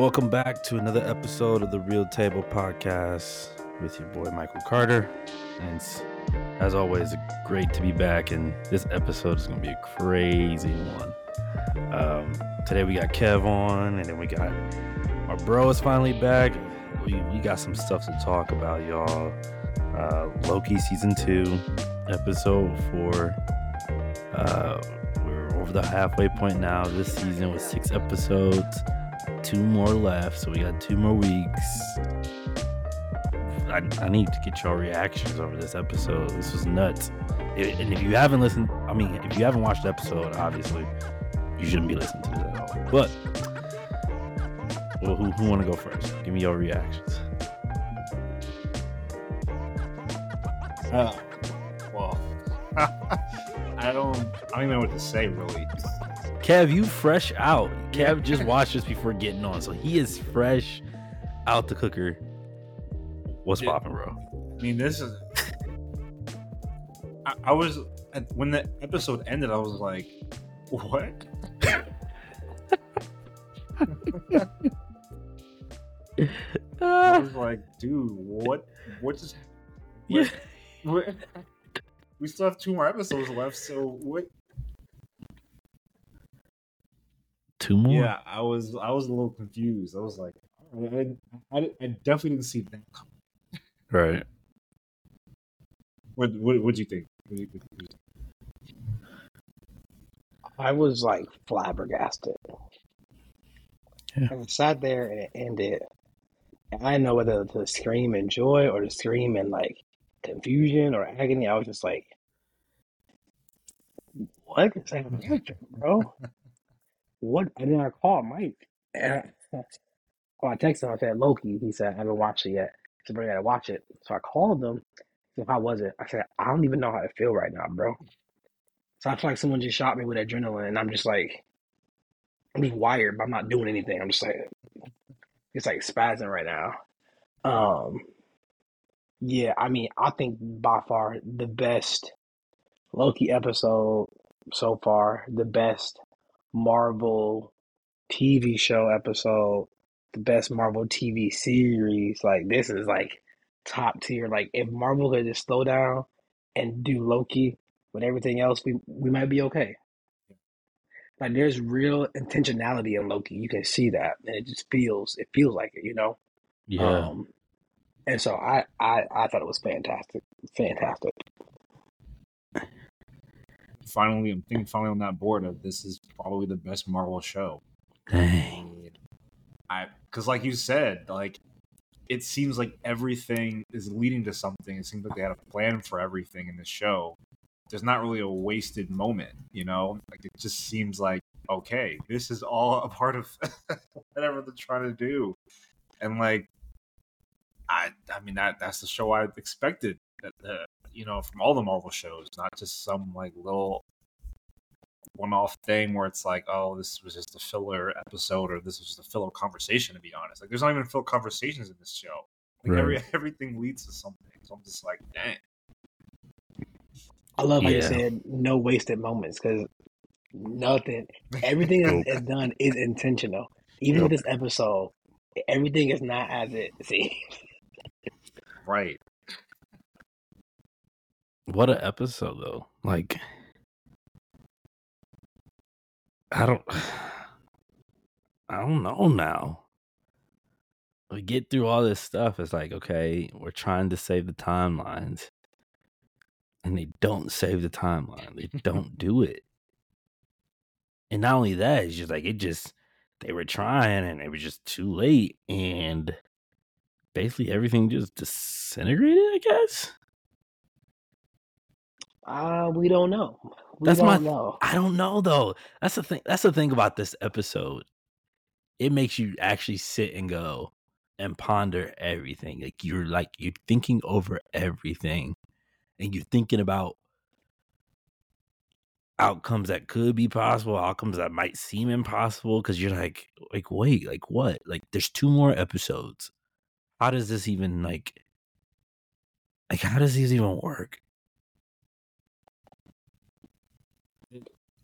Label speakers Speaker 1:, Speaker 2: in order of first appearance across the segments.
Speaker 1: Welcome back to another episode of the Real Table Podcast with your boy Michael Carter. And it's, as always, great to be back. And this episode is going to be a crazy one. Um, today we got Kev on, and then we got our bro is finally back. We, we got some stuff to talk about, y'all. Uh, Loki season two, episode four. Uh, we're over the halfway point now this season was six episodes two more left, so we got two more weeks. I, I need to get your reactions over this episode. This was nuts. It, and if you haven't listened, I mean, if you haven't watched the episode, obviously, you shouldn't be listening to this at all. But, well, who, who want to go first? Give me your reactions.
Speaker 2: Uh, well, I don't, I don't even know what to say really.
Speaker 1: Kev, you fresh out. Kev just watched this before getting on, so he is fresh out the cooker. What's
Speaker 2: Yeah.
Speaker 1: popping, bro?
Speaker 2: I mean, this is. I, I was when the episode ended. I was like, "What?" I was like, "Dude, what? What just?
Speaker 1: Yeah.
Speaker 2: What, what- we still have two more episodes left. So what?
Speaker 1: Two more.
Speaker 2: Yeah, I was I was a little confused. I was like, I, I, I definitely didn't see that coming.
Speaker 1: Right.
Speaker 2: What what what'd you think? Do you- do you think?
Speaker 3: I was like flabbergasted.
Speaker 1: Yeah.
Speaker 3: I sat there and it ended. And I didn't know whether to scream in joy or to scream in like confusion or agony. I was just like, what is happening, bro? What? And then I called Mike. And I, well, I texted him. I said, Loki. He said, I haven't watched it yet. Bro, you gotta watch it. So I called him. So how was it? I said, I don't even know how to feel right now, bro. So I feel like someone just shot me with adrenaline, and I'm just like, I'm just wired, but I'm not doing anything. I'm just like, it's like spazzing right now. Um, yeah, I mean, I think by far the best Loki episode so far, the best Marvel TV show episode, the best Marvel TV series. Like this is like top tier. Like if Marvel could just slow down and do Loki with everything else, we we might be okay. Like there's real intentionality in Loki. You can see that, and it just feels it feels like it, you know.
Speaker 1: Yeah.
Speaker 3: Um, and so I, I I thought it was fantastic, fantastic.
Speaker 2: Finally, I'm thinking finally on that board of this is probably the best Marvel show.
Speaker 1: Dang.
Speaker 2: I because like you said, like it seems like everything is leading to something. It seems like they had a plan for everything in the show. There's not really a wasted moment, you know. Like it just seems like okay, this is all a part of whatever they're trying to do, and like I, I mean that that's the show I expected. That uh, you know from all the Marvel shows, not just some like little one-off thing where it's like, oh, this was just a filler episode or this was just a filler conversation. To be honest, like there's not even filler conversations in this show. Like every everything leads to something. So I'm just like, dang.
Speaker 3: I love how you
Speaker 1: Yeah.
Speaker 3: said no wasted moments because nothing, everything
Speaker 1: Nope.
Speaker 3: is, is done is intentional. Even with this episode, everything is not as it seems.
Speaker 2: Right.
Speaker 1: What an episode though. Like I don't I don't know now. We get through all this stuff. It's like, okay, we're trying to save the timelines. And they don't save the timeline. They don't do it. And not only that, it's just like it just they were trying and it was just too late. And basically everything just disintegrated, I guess.
Speaker 3: Uh, we don't know. We
Speaker 1: That's
Speaker 3: don't
Speaker 1: my-
Speaker 3: know.
Speaker 1: I don't know though. That's the thing. That's the thing about this episode. It makes you actually sit and go and ponder everything. Like you're like you're thinking over everything, and you're thinking about outcomes that could be possible, outcomes that might seem impossible. Because you're like, like wait, like what? Like there's two more episodes. How does this even like? Like how does this even work?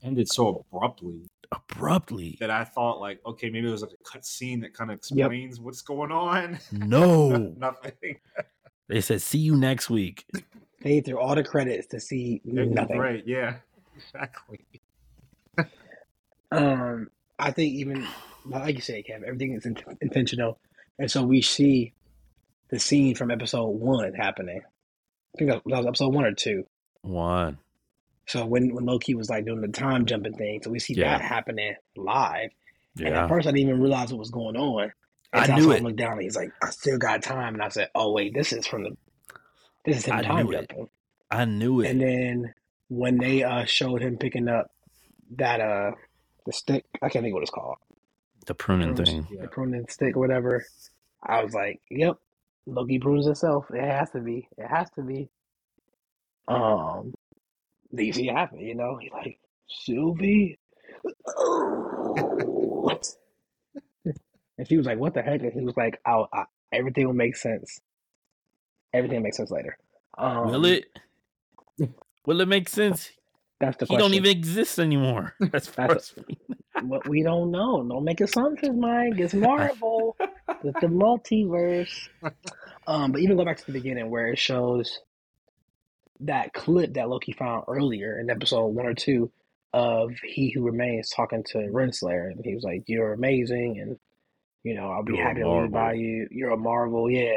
Speaker 2: Ended so abruptly.
Speaker 1: abruptly.
Speaker 2: that I thought like, okay, maybe there's like a cut scene that kind of explains what's going on.
Speaker 1: No,
Speaker 2: Nothing.
Speaker 1: they said see you next week.
Speaker 3: They threw all the credits to see nothing.
Speaker 2: Right? Yeah. Exactly.
Speaker 3: Um, I think even like you say, Kev, everything is in- intentional, and so we see the scene from episode one happening. I think that was episode one or two.
Speaker 1: One.
Speaker 3: So when when Loki was like doing the time jumping thing, so we see
Speaker 1: Yeah.
Speaker 3: that happening live. And at first, I didn't even realize what was going on.
Speaker 1: I
Speaker 3: Until
Speaker 1: knew
Speaker 3: saw
Speaker 1: it.
Speaker 3: him Look down, and he's like, "I still got time," and I said, "Oh wait, this is from the this is him
Speaker 1: I
Speaker 3: time
Speaker 1: knew it.
Speaker 3: jumping."
Speaker 1: I knew it.
Speaker 3: And then when they uh showed him picking up that uh the stick, I can't think what it's called.
Speaker 1: the pruning
Speaker 3: Prunes.
Speaker 1: thing.
Speaker 2: Yeah.
Speaker 3: the pruning stick or whatever. I was like, "Yep, Loki prunes himself. It has to be. It has to be." Um, then you. You know, he's like, "Sylvie," and she was like, "What the heck?" And he was like, "I'll, I, everything will make sense. Everything makes sense later." Um,
Speaker 1: Will it? Will it make sense?
Speaker 3: That's the
Speaker 1: He
Speaker 3: question.
Speaker 1: don't even exist anymore.
Speaker 3: That's-
Speaker 1: as we
Speaker 3: What we don't know. Don't make assumptions, Mike. It's Marvel. it's the multiverse. Um, but even go back to the beginning where it shows that clip that Loki found earlier in episode one or two of He Who Remains talking to Renslayer, and he was like, "You're amazing, and you know I'll be
Speaker 1: You're
Speaker 3: happy to live by you. You're a marvel, yeah."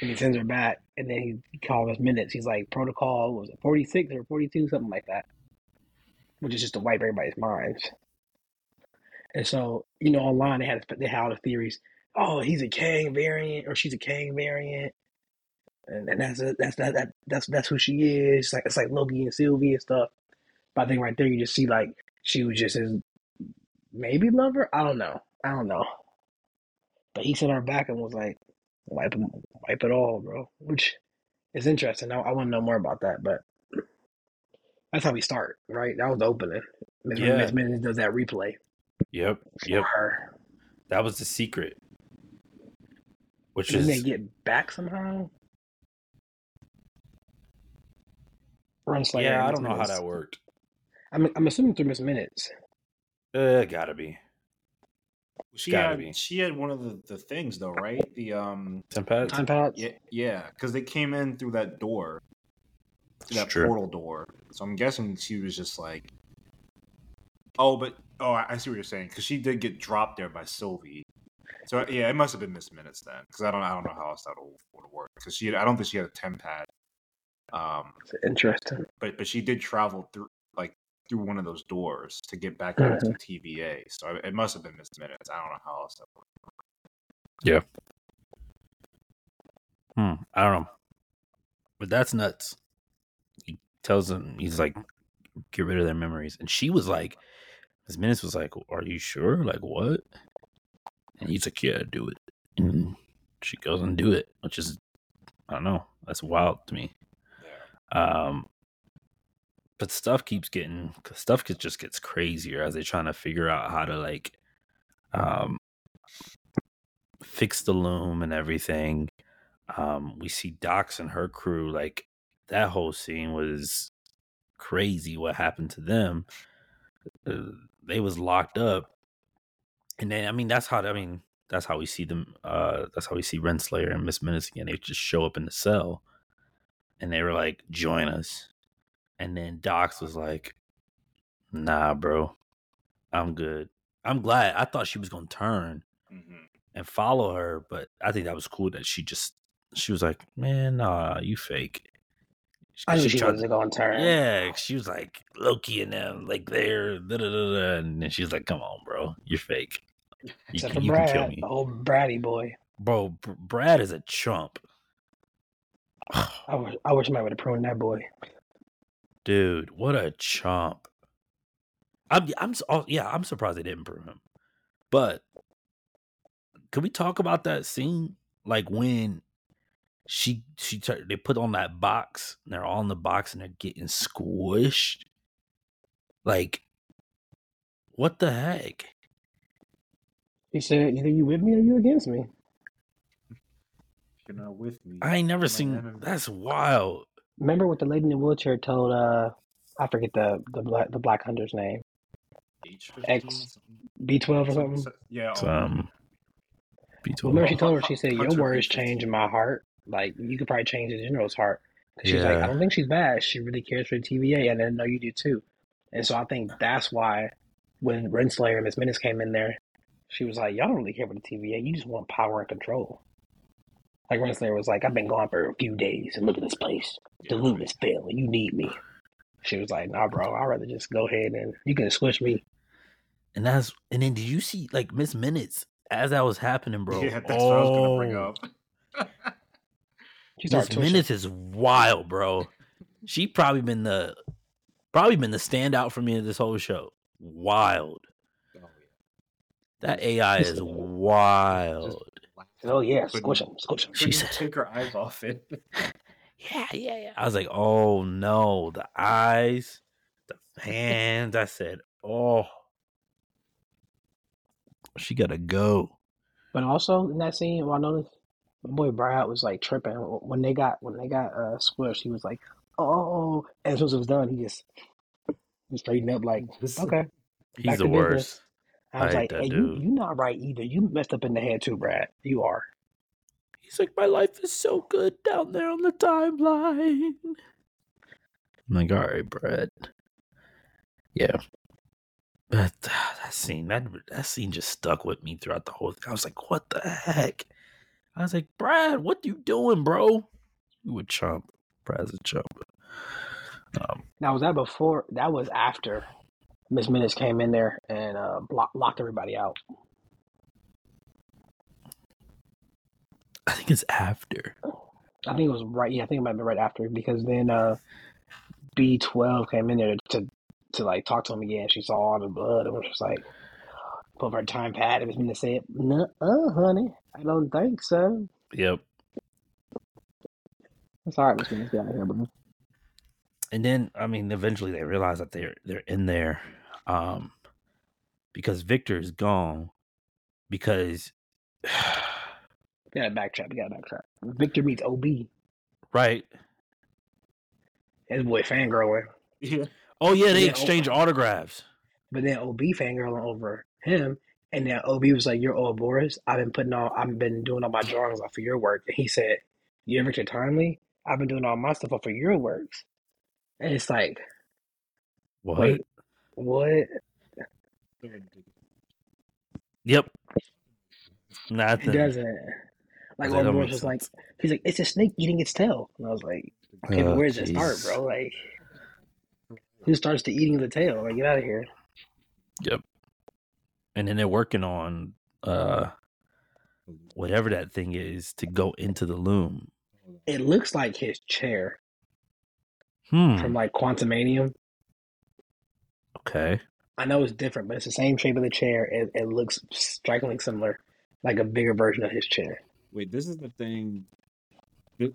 Speaker 3: And he sends her back, and then he calls his minutes. He's like, "Protocol was it 46 or 42, something like that," which is just to wipe everybody's minds. And so, you know, online they had they had all the theories. Oh, he's a Kang variant, or she's a Kang variant, and, and that's a, that's that, that that's that's who she is. Like it's like Loki and Sylvie and stuff. But I think right there you just see like she was just his maybe lover. I don't know. I don't know. But he sent her back and was like, wipe 'em- wipe it all, bro. Which is interesting. I, I want to know more about that, but that's how we start, right? That was the opening. Miss
Speaker 1: Yeah.
Speaker 3: Miss Minutes does that replay
Speaker 1: Yep. Yep.
Speaker 3: her.
Speaker 1: That was the secret. Which
Speaker 3: Didn't they get back somehow? Renslayer
Speaker 1: yeah, I don't know how that worked.
Speaker 3: I'm I'm assuming through Miss Minutes.
Speaker 1: Uh, gotta be.
Speaker 2: She
Speaker 1: Gotta
Speaker 2: had
Speaker 1: be.
Speaker 2: she had one of the, the things though, right? The um
Speaker 1: Tempad?
Speaker 3: Time pads.
Speaker 2: yeah yeah because they came in through that door, through that
Speaker 1: true.
Speaker 2: portal door. So I'm guessing she was just like, oh, but oh, I I see what you're saying because she did get dropped there by Sylvie. So yeah, it must have been Miss Minutes then because I don't I don't know how else that would work because she I don't think she had a temp pad. Um,
Speaker 3: It's interesting.
Speaker 2: but but she did travel through like through one of those doors to get back into
Speaker 3: Mhm.
Speaker 2: TVA. So it- it must have been Miss Minutes. I don't know how else that worked. Yeah.
Speaker 1: Hmm, I don't know. But that's nuts. He tells them he's like, get rid of their memories. And she was like, Miss Minutes was like, Are you sure? Like what? And he's like, Yeah, do it. And she goes and do it, which is I don't know. That's wild to me. Um but stuff keeps getting stuff just gets crazier as they're trying to figure out how to like um fix the loom and everything. Um, we see Dox and her crew like that whole scene was crazy. What happened to them? Uh, they was locked up, and then I mean that's how I mean that's how we see them. Uh, that's how we see Renslayer and Miss Minutes again. They just show up in the cell, and they were like, "Join us," and then Dox was like, "Nah, bro, I'm good. I'm glad. I thought she was gonna turn."
Speaker 2: Mm-hmm.
Speaker 1: and follow her. But I think that was cool that she just she was like, "Man, nah, you fake."
Speaker 3: I knew
Speaker 1: She
Speaker 3: she wasn't going to turn.
Speaker 1: Yeah, she was like Loki and them, like there, da, da, da, da. and then she's like, "Come on, bro, you're fake. You,
Speaker 3: Except
Speaker 1: can,
Speaker 3: for
Speaker 1: you can kill me,
Speaker 3: old Bratty boy.
Speaker 1: bro." Br- Brad is a chump,
Speaker 3: I wish I wish somebody would have pruned that boy.
Speaker 1: dude. What a chump. I'm, I'm, oh, yeah, I'm surprised they didn't prove him. But could we talk about that scene, like when she she they put on that box and they're all in the box and they're getting squished like what the heck
Speaker 3: He said, "Either you with me or you against me."
Speaker 2: You're not with me.
Speaker 1: i ain't never
Speaker 2: My
Speaker 1: seen
Speaker 2: enemy.
Speaker 1: that's wild
Speaker 3: Remember what the lady in the wheelchair told? uh I forget the the black the black hunter's name.
Speaker 2: H
Speaker 3: X. B twelve or something.
Speaker 2: Yeah.
Speaker 1: Um, B12.
Speaker 3: Remember, she told her, she said, "Your words
Speaker 2: B15.
Speaker 3: change my heart. Like you could probably change the general's heart." 'Cause She's like,
Speaker 1: Yeah.
Speaker 3: "I don't think she's bad. She really cares for the TVA, and I know you do too." And so I think that's why when Renslayer and Miss Minutes came in there, she was like, "Y'all don't really care for the TVA. You just want power and control." Like Renslayer was like, "I've been gone for a few days, and look at this place. The loom is failing. You need me." She was like, "Nah, bro. I'd rather just go ahead and you can switch me."
Speaker 1: And that's and then did you see like Miss Minutes as that was happening, bro?
Speaker 2: Yeah, that's what I was gonna bring
Speaker 1: Oh,
Speaker 2: up.
Speaker 3: She
Speaker 1: Miss. Minutes is wild, bro. She probably been the probably been the standout for me in this whole show. Wild.
Speaker 2: Oh.
Speaker 1: That AI is wild.
Speaker 3: Oh yeah,
Speaker 2: Couldn't-
Speaker 3: squish him, squish him.
Speaker 1: She
Speaker 2: couldn't
Speaker 1: said-
Speaker 2: take her eyes off it.
Speaker 1: Yeah, yeah, yeah. I was like, oh no, the eyes, the hands. I said, oh, she gotta go.
Speaker 3: But also in that scene, well, I noticed my boy Brad was like tripping when they got when they got uh squished. He was like, "Oh!" And as soon as it was done, he just he straightened up like, "Okay."
Speaker 1: He's the
Speaker 3: worst. business.
Speaker 1: Worst.
Speaker 3: I was
Speaker 1: I
Speaker 3: like,
Speaker 1: that
Speaker 3: "Hey, you
Speaker 1: dude.
Speaker 3: you not right either. You messed up in the head too, Brad. You are."
Speaker 1: He's like, my life is so good down there on the timeline. I'm like, all right, Brad. Yeah. But uh, that scene, that that scene just stuck with me throughout the whole thing. I was like, what the heck? I was like, Brad, what are you doing, bro? You a chump. Brad's a chump. Um,
Speaker 3: Now was that before? That was after Miss Minutes came in there and uh block, locked everybody out.
Speaker 1: I think it's after.
Speaker 3: I think it was right. Yeah, I think it might be right after because then uh B twelve came in there to to like talk to him again. She saw all the blood and was just like, up her time pad and was going to say, "No, uh, honey, I don't think so."
Speaker 1: Yep.
Speaker 3: It's all right, Miss Minutes, get out of here, bro.
Speaker 1: and then I mean, eventually they realize that they're they're in there, um, because Victor is gone, because
Speaker 3: We gotta backtrack. We gotta backtrack. Victor meets OB.
Speaker 1: right.
Speaker 3: His boy fangirling,
Speaker 2: Yeah.
Speaker 1: Oh yeah, they
Speaker 3: Yeah,
Speaker 1: exchange autographs.
Speaker 3: but then OB fangirling over him. And then OB was like, "You're Ouroboros. I've been putting all, I've been doing all my drawings off for your work." And he said, "You're Victor Timely. I've been doing all my stuff off for your works." And it's like,
Speaker 1: What?
Speaker 3: wait, what?
Speaker 1: Yep.
Speaker 3: It
Speaker 1: Nothing.
Speaker 3: doesn't. Like
Speaker 1: That
Speaker 3: old
Speaker 1: don't
Speaker 3: Boris like, he's like, "It's a snake eating its tail." And I was like, "Okay, but
Speaker 1: Oh,
Speaker 3: where does it start, bro? Like, who starts the eating of the tail? Like, get out of here." Yep.
Speaker 1: And then they're working on uh whatever that thing is to go into the loom.
Speaker 3: It looks like his chair
Speaker 1: Hmm.
Speaker 3: from like Quantumania.
Speaker 1: Okay.
Speaker 3: I know it's different, but it's the same shape of the chair. It, it looks strikingly similar, like a bigger version of his chair.
Speaker 2: Wait, this is the thing. Th-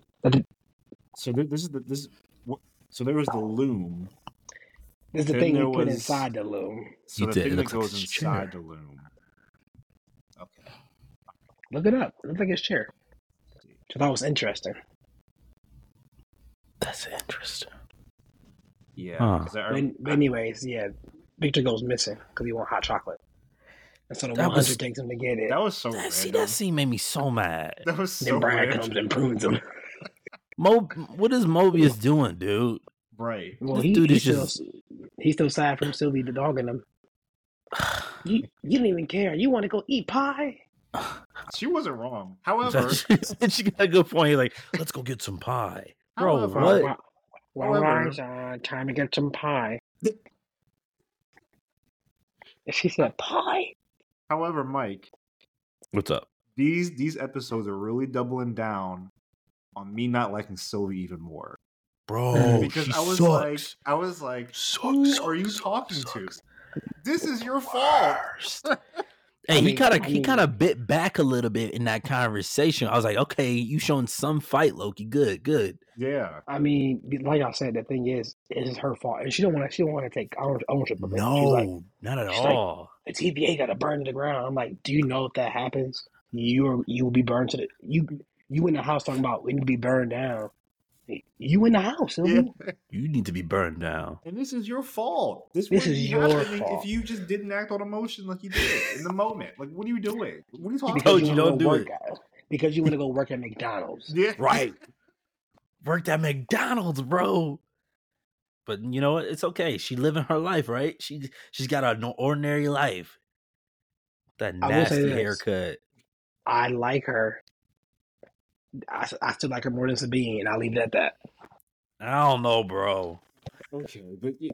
Speaker 2: So th- this is the this. what- So there was the loom.
Speaker 3: This is the thing we
Speaker 2: there
Speaker 3: put
Speaker 2: was-
Speaker 3: inside the loom.
Speaker 2: So
Speaker 1: You
Speaker 2: the
Speaker 1: did, it
Speaker 2: thing that
Speaker 1: looks like
Speaker 2: goes
Speaker 1: chair.
Speaker 2: inside the loom. Okay.
Speaker 3: Look it up. It looks like his chair. Which I thought was interesting.
Speaker 1: That's interesting.
Speaker 2: Yeah.
Speaker 1: Huh.
Speaker 2: 'cause I-
Speaker 3: But, but anyways, yeah, Victor goes missing because he want hot chocolate. And so the
Speaker 1: That
Speaker 3: one
Speaker 1: was-
Speaker 3: hunter takes him to get it.
Speaker 2: that was so
Speaker 1: That, see, that scene made me so mad.
Speaker 2: That was so then
Speaker 3: Brian
Speaker 2: random.
Speaker 3: comes and prunes him.
Speaker 1: Mo, what is Mobius doing, dude?
Speaker 2: Right.
Speaker 3: Well,
Speaker 1: This
Speaker 3: he,
Speaker 1: dude
Speaker 3: he's
Speaker 1: is
Speaker 3: still
Speaker 1: just-
Speaker 3: he's still sad from Sylvie the dog in him. You you don't even care. You want to go eat pie?
Speaker 2: She wasn't wrong. However,
Speaker 1: she got a good point. Like, let's go get some pie, bro.
Speaker 2: However-
Speaker 1: what?
Speaker 3: Well, well,
Speaker 2: However-
Speaker 3: Ryan's, uh, time to get some pie. And she said, "Pie."
Speaker 2: however, Mike,
Speaker 1: What's up?
Speaker 2: these these episodes are really doubling down on me not liking Sylvie even more.
Speaker 1: Bro,
Speaker 2: because
Speaker 1: she
Speaker 2: I was
Speaker 1: sucks.
Speaker 2: like, I was like,
Speaker 1: Sucks,
Speaker 2: who
Speaker 1: sucks,
Speaker 2: are you talking
Speaker 1: sucks.
Speaker 2: to? This is your fault.
Speaker 1: Worst. Hey,
Speaker 3: I
Speaker 1: he
Speaker 3: mean-
Speaker 1: kind
Speaker 3: I
Speaker 1: of he kind of bit back a little bit in that conversation. I was like, okay, you showing some fight, Loki. Good, good.
Speaker 2: Yeah.
Speaker 3: I mean, like I said, the thing is, it is her fault, and she don't want to. She don't want to take ownership of it. She's
Speaker 1: No,
Speaker 3: like,
Speaker 1: not at
Speaker 3: she's like-
Speaker 1: all.
Speaker 3: the TVA got to burn to the ground. I'm like, do you know if that happens, you are you will be burned to the you. You in the house talking about we need to be burned down. You in the house,
Speaker 2: Yeah.
Speaker 1: You need to be burned down.
Speaker 2: And this is your fault. This,
Speaker 3: This is your fault.
Speaker 2: If you just didn't act on emotion like you did in the moment, like what are you doing? What are you talking
Speaker 3: Because
Speaker 2: about?
Speaker 1: you
Speaker 3: wanna
Speaker 1: don't do
Speaker 3: work
Speaker 1: it.
Speaker 3: At, because you want to go work at McDonald's.
Speaker 2: Yeah,
Speaker 1: Right. Worked at McDonald's, bro. But you know what? It's okay. She living her life, right? She she's got an ordinary life. That
Speaker 3: I will say
Speaker 1: nasty
Speaker 3: this.
Speaker 1: haircut.
Speaker 3: I like her. I, I still like her more than Sabine, and I'll leave it at that.
Speaker 1: I don't know, bro.
Speaker 2: Okay, but yeah.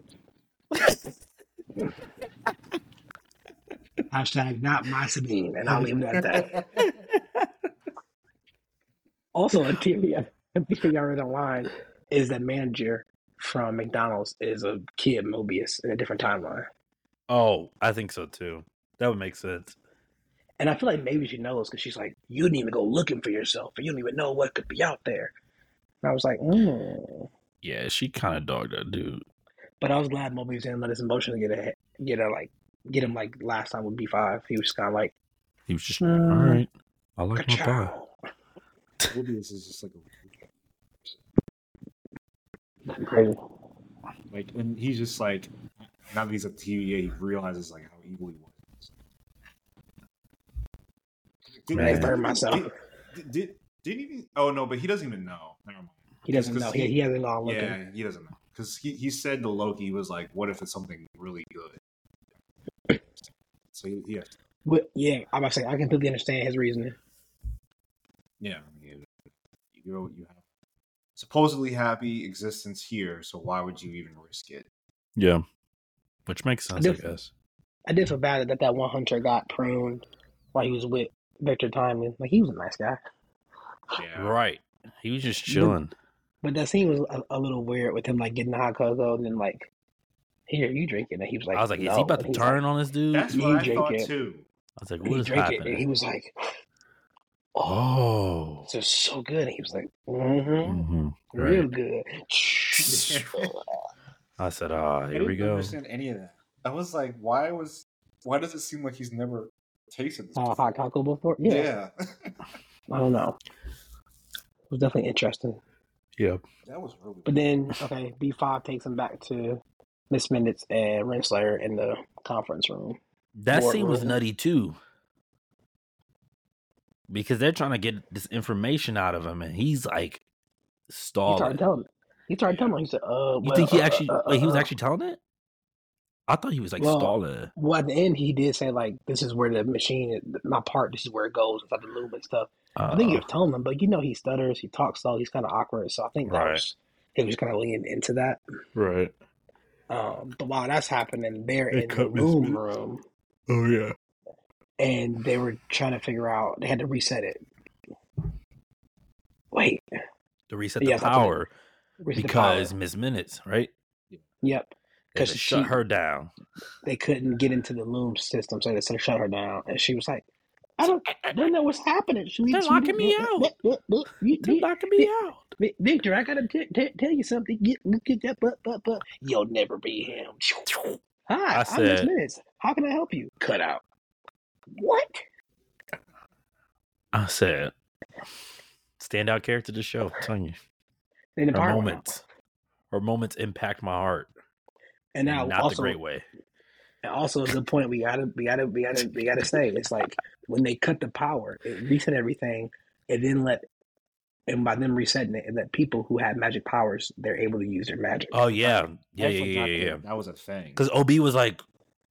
Speaker 3: Hashtag not my Sabine, and I'll leave it at that. Also, a theory, a theory I read online is that manager from McDonald's is a kid Mobius in a different timeline.
Speaker 1: Oh, I think so too. That would make sense.
Speaker 3: And I feel like maybe she knows because she's like, you didn't even go looking for yourself, and you don't even know what could be out there. And I was like, mm.
Speaker 1: Yeah, she kind of dogged that dude.
Speaker 3: but I was glad Mobius didn't let his emotions get a get a like get him like last time with B five. He was kind of like,
Speaker 1: He was just
Speaker 3: Mm.
Speaker 1: all right. I like my pie.
Speaker 3: "Ka-chow."
Speaker 2: Mobius is just like a
Speaker 3: Crazy.
Speaker 2: like, and he's just like now that he's a TVA, he realizes like how evil he was. Did,
Speaker 1: Man.
Speaker 3: I
Speaker 2: did-
Speaker 3: burned myself.
Speaker 2: Did, did didn't even? Oh no, but he doesn't even know. Never mind.
Speaker 3: He doesn't know. He,
Speaker 2: he-
Speaker 3: he hasn't gone looking.
Speaker 2: Yeah, he doesn't know because he, he said to Loki he was like, "What if it's something really good?" So he, he has to,
Speaker 3: But yeah, I'm about to say I completely understand his reasoning.
Speaker 2: yeah, I mean, you you have supposedly happy existence here, so why would you even risk it?
Speaker 1: Yeah, which makes sense, I
Speaker 3: did-
Speaker 1: guess.
Speaker 3: I did feel bad that that one hunter got pruned while he was with Victor Timely. Like he was a nice guy,
Speaker 2: Yeah,
Speaker 1: Right. He was just chilling.
Speaker 3: but that scene was a, a little weird with him like getting the hot cocoa and then like, here you drink it, and he was like,
Speaker 1: I was like, is he about to
Speaker 3: he's
Speaker 1: turn
Speaker 3: like,
Speaker 1: on this dude?
Speaker 2: That's what I
Speaker 3: drink
Speaker 2: thought
Speaker 3: it.
Speaker 2: too.
Speaker 1: I was like,
Speaker 3: he
Speaker 1: what is
Speaker 3: drank it,
Speaker 1: happening?
Speaker 3: and he was like, oh,
Speaker 1: oh.
Speaker 3: this is so good. And he was like, mm-hmm,
Speaker 1: mm-hmm.
Speaker 3: real
Speaker 1: Right.
Speaker 3: good.
Speaker 1: I said, ah,
Speaker 2: I
Speaker 1: here we
Speaker 2: didn't
Speaker 1: go.
Speaker 2: understand any of that. I was like, why was why does it seem like he's never tasted this?
Speaker 3: Uh, hot cocoa before? Yeah,
Speaker 2: yeah.
Speaker 3: I don't know. It was definitely interesting.
Speaker 1: Yeah.
Speaker 2: that was really.
Speaker 3: But then, okay, B five takes him back to Miss Minutes and Renslayer in the conference room.
Speaker 1: That
Speaker 3: What
Speaker 1: scene was nutty too. Because they're trying to get this information out of him, and he's like
Speaker 3: He
Speaker 1: stalling.
Speaker 3: started telling. him. He started telling. him. He said, "Uh,
Speaker 1: You think he
Speaker 3: uh,
Speaker 1: actually?
Speaker 3: uh, uh,
Speaker 1: wait, he was
Speaker 3: uh,
Speaker 1: actually telling it. I thought he was like
Speaker 3: Well,
Speaker 1: stalling.
Speaker 3: Well, at the end, he did say like, "This is where the machine, my part. This is where it goes inside the loop and stuff." I think he
Speaker 1: Uh,
Speaker 3: was telling them, but you know, he stutters, he talks slow, he's kind of awkward. So I think that
Speaker 1: Right.
Speaker 3: was he was kind of leaning into that.
Speaker 1: right.
Speaker 3: Um, but while that's happening, they're
Speaker 1: They
Speaker 3: in the room room,
Speaker 1: Oh yeah.
Speaker 3: and they were trying to figure out. They had to reset it. Wait,
Speaker 1: To reset the power
Speaker 3: reset the power.
Speaker 1: because Miss Minutes, right?
Speaker 3: Yep.
Speaker 1: They had
Speaker 3: 'Cause
Speaker 1: to shut her down.
Speaker 3: they couldn't get into the loom system, so they said shut her down. And she was like, "I don't, I don't know what's happening. She,
Speaker 1: They're
Speaker 3: she-
Speaker 1: locking me out.
Speaker 3: You-
Speaker 1: They're knocking me out.
Speaker 3: Victor, I gotta t- t- tell you something. Get, look at that, but, but, but, you'll never be him. Hi,
Speaker 1: I
Speaker 3: I'm Miss Minutes. How can I help you? Cut out. What?
Speaker 1: I said, standout character of the show. I'm telling you,
Speaker 3: In the
Speaker 1: her moments, her moments impact my heart.
Speaker 3: And now
Speaker 1: not
Speaker 3: also,
Speaker 1: the great way.
Speaker 3: and also a good point. We gotta, we gotta, we gotta, we gotta say it's like when they cut the power, it reset everything. It didn't let, and by them resetting it, it let people who had magic powers, they're able to use their magic.
Speaker 1: Oh yeah, yeah,
Speaker 2: I
Speaker 1: yeah, yeah, yeah.
Speaker 2: that That was a thing.
Speaker 1: Because OB was like,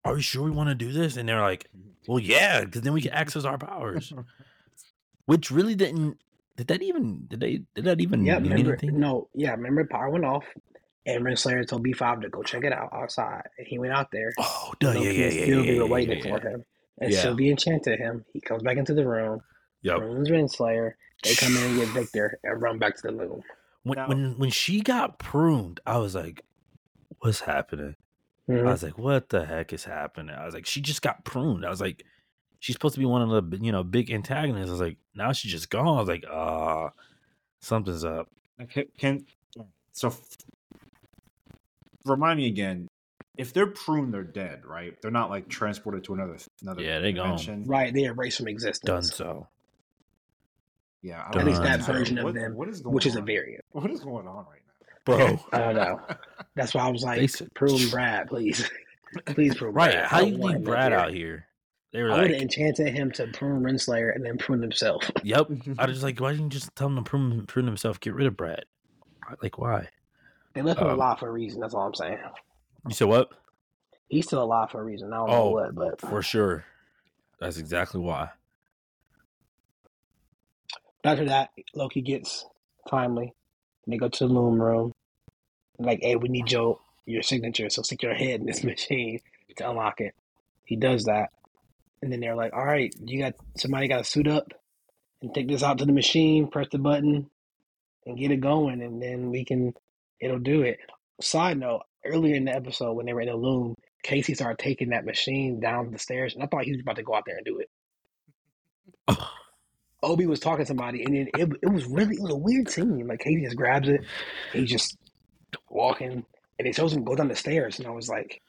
Speaker 1: "Are you sure we want to do this?" And they're like, mm-hmm. "Well, yeah, because then we can access our powers." Which really didn't. Did that even? Did they? Did that even
Speaker 3: Yeah,
Speaker 1: mean
Speaker 3: remember?
Speaker 1: anything?
Speaker 3: No, yeah, remember? Power went off, and Renslayer told B five to go check it out outside, and he went out there.
Speaker 1: Oh, duh, yeah,
Speaker 3: Loki
Speaker 1: yeah, yeah,
Speaker 3: Sylvie
Speaker 1: yeah,
Speaker 3: were
Speaker 1: yeah,
Speaker 3: waiting
Speaker 1: yeah,
Speaker 3: for him, and
Speaker 1: Yeah.
Speaker 3: Sylvie enchanted him. He comes back into the room.
Speaker 1: Yep.
Speaker 3: Runes Renslayer. They come in and get Victor and run back to the loom.
Speaker 1: When
Speaker 2: Now-
Speaker 1: when when she got pruned, I was like, "What's happening?" I
Speaker 3: Mhm.
Speaker 1: was like, "What the heck is happening?" I was like, "She just got pruned." I was like, "She's supposed to be one of the you know big antagonists." I was like, "Now she's just gone." I was like, "Ah, something's up."
Speaker 2: Can, can so f- remind me again. If they're pruned, they're dead, right? They're not like transported to another another
Speaker 1: Yeah, they gone.
Speaker 2: dimension.
Speaker 3: Right, they erase from existence.
Speaker 1: Done so.
Speaker 2: Yeah, I
Speaker 1: At least that
Speaker 3: version of
Speaker 2: What-
Speaker 3: them,
Speaker 2: what is going
Speaker 3: which is a variant.
Speaker 2: What is going on right now,
Speaker 1: bro.
Speaker 3: I don't know. That's why I was like,
Speaker 1: They said-
Speaker 3: prune Brad, please, please prune
Speaker 1: Right?
Speaker 3: Brad.
Speaker 1: How you
Speaker 3: want
Speaker 1: leave Brad
Speaker 3: here.
Speaker 1: out here? They were
Speaker 3: I would have enchanted him to prune Renslayer and then prune himself.
Speaker 1: "Yep." I was like, "Why didn't you just tell him to prune, prune himself? Get rid of Brad." Like, why?
Speaker 3: They left him
Speaker 1: Um,
Speaker 3: alive for a reason. That's all I'm saying.
Speaker 1: You said what?
Speaker 3: He's still alive for a reason. I don't know
Speaker 1: Oh,
Speaker 3: what, but
Speaker 1: For sure. That's exactly why.
Speaker 3: after that, Loki gets timely. And they go to the loom room. Like, hey, we need your your signature, so stick your head in this machine to unlock it. He does that, and then they're like, "All right, you got somebody got to suit up and take this out to the machine, press the button, and get it going, and then we can, it'll do it." Side note: Earlier in the episode, when they were in the loom, Casey started taking that machine down the stairs, and I thought he was about to go out there and do it. Obi was talking to somebody, and then it, it was really it was a weird scene. Like Casey just grabs it, he's just walking, and it shows him go down the stairs, and I was like,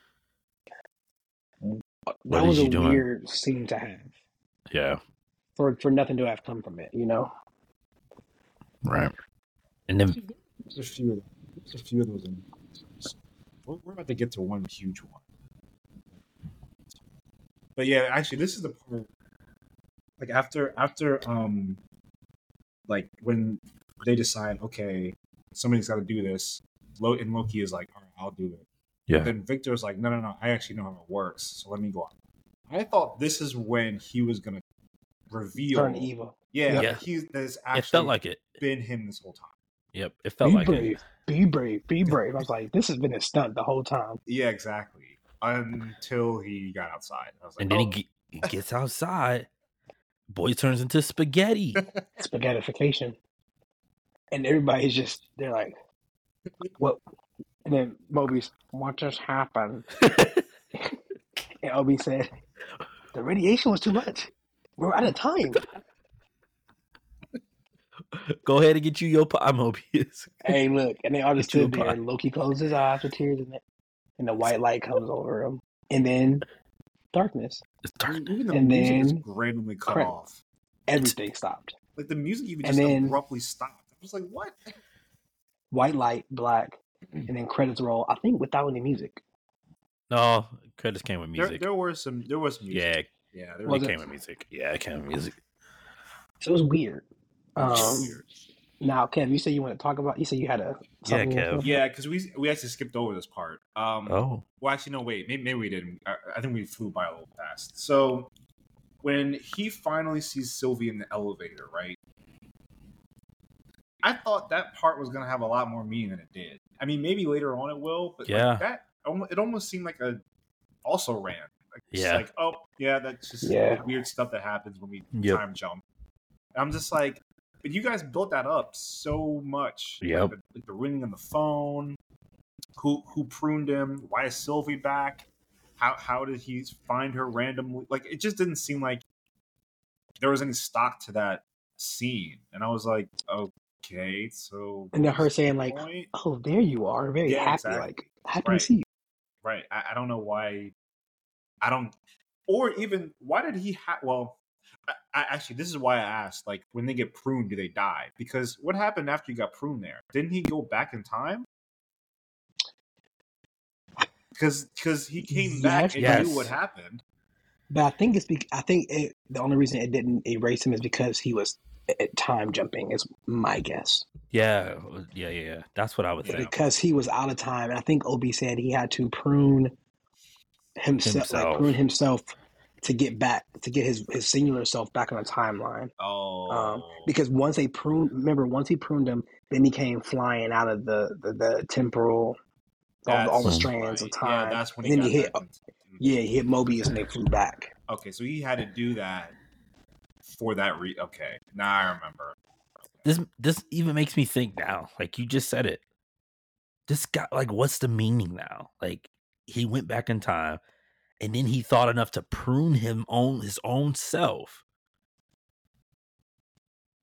Speaker 1: What
Speaker 3: was a
Speaker 1: doing?
Speaker 3: weird scene to have
Speaker 1: yeah.
Speaker 3: for for nothing to have come from it, you know.
Speaker 1: Right. And then
Speaker 2: There's a few. There's a few of those. In, we're, we're about to get to one huge one. But yeah, actually, this is the part. Like after after um, like when they decide, okay, somebody's got to do this. Lo- and Loki is like, all right, I'll do it.
Speaker 1: yeah,
Speaker 2: Then Victor's like, no, no, no, I actually know how it works. So let me go on. I thought this is when he was gonna reveal.
Speaker 3: Turn evil.
Speaker 2: Yeah,
Speaker 1: Yeah.
Speaker 2: he's there's
Speaker 1: it
Speaker 2: actually
Speaker 1: felt like it.
Speaker 2: been him this whole time.
Speaker 1: Yep, it felt
Speaker 3: Be
Speaker 1: like
Speaker 3: brave,
Speaker 1: it.
Speaker 3: Be brave, be brave. I was like, this has been a stunt the whole time.
Speaker 2: Yeah, exactly. Until he got outside. I was like,
Speaker 1: And then
Speaker 2: oh.
Speaker 1: he, ge- he gets outside. Boy turns into spaghetti.
Speaker 3: Spaghettification, and everybody's just they're like, what? And then Mobius, what just happened? And Obi said, the radiation was too much. We're out of time.
Speaker 1: Go ahead and get you your pie, Mobius.
Speaker 3: hey, look. And they all just
Speaker 1: Get
Speaker 3: stood there, and Loki closed his eyes with tears in it. And the white light comes over him. And then darkness.
Speaker 1: It's dark.
Speaker 2: even the
Speaker 3: and
Speaker 2: music is
Speaker 3: then
Speaker 2: randomly cut
Speaker 3: credit.
Speaker 2: off.
Speaker 3: Everything stopped.
Speaker 2: Like the music even
Speaker 3: And
Speaker 2: just
Speaker 3: then-
Speaker 2: abruptly stopped. I was like, what?
Speaker 3: White light, black, mm. and then credits roll. I think without any music.
Speaker 1: No, credits came with music.
Speaker 2: there was some. There was music.
Speaker 1: yeah,
Speaker 2: Yeah, there
Speaker 3: Was
Speaker 2: was.
Speaker 1: it
Speaker 3: it?
Speaker 1: came with music. Yeah, it came with music.
Speaker 3: So it was weird. Um, now, Kev, you said you want to talk about. You said you had a. something you
Speaker 1: Kev.
Speaker 3: wanted
Speaker 2: Yeah, because we we actually skipped over this part. Um,
Speaker 1: Oh,
Speaker 2: Well, actually, no. Wait, maybe, maybe we didn't. I, I think we flew by a little fast. So when he finally sees Sylvie in the elevator, right? I thought that part was going to have a lot more meaning than it did. I mean, maybe later on it will, but like,
Speaker 1: Yeah.
Speaker 2: that almo- it almost seemed like a also ran. Like, just
Speaker 1: Yeah.
Speaker 2: like oh yeah, that's just
Speaker 3: Yeah.
Speaker 2: weird stuff that happens when we
Speaker 1: Yep.
Speaker 2: time jump. I'm just like, but you guys built that up so much. Like, the, like the ringing on the phone. Who who pruned him? Why is Sylvie back? How how did he find her randomly? Like it just didn't seem like there was any stock to that scene. And I was like, okay, so
Speaker 3: And then her saying like,
Speaker 2: point?
Speaker 3: "Oh, there you are, very
Speaker 2: Yeah,
Speaker 3: happy,
Speaker 2: exactly.
Speaker 3: like happy
Speaker 2: Right.
Speaker 3: to see you."
Speaker 2: Right. I, I don't know why. I don't, or even why did he have? Well, I, I actually this is why I asked. Like, when they get pruned, do they die? Because what happened after you got pruned? There didn't he go back in time? Because because he came back
Speaker 3: Yes,
Speaker 2: and
Speaker 1: yes.
Speaker 2: knew what happened.
Speaker 3: But I think it's because I think it, the only reason it didn't erase him is because he was at time jumping. Is my guess
Speaker 1: yeah, uh, yeah, yeah, yeah. That's what I would think.
Speaker 3: because he was out of time, and I think Obi said he had to prune himself, like
Speaker 1: Himself.
Speaker 3: prune himself to get back to get his his singular self back on the timeline.
Speaker 2: Oh,
Speaker 3: Um, because once they pruned, remember, once he pruned him, then he came flying out of the the, the temporal, all, the- all the strands
Speaker 2: right.
Speaker 3: of time.
Speaker 2: Yeah, that's when he
Speaker 3: then he hit,
Speaker 2: back
Speaker 3: yeah, he hit Mobius, and they flew back.
Speaker 2: Okay, so he had to do that for that. Re- okay, now I remember.
Speaker 1: This this even makes me think now. Like you just said it. This guy, like, what's the meaning now? Like he went back in time, and then he thought enough to prune him on his own self.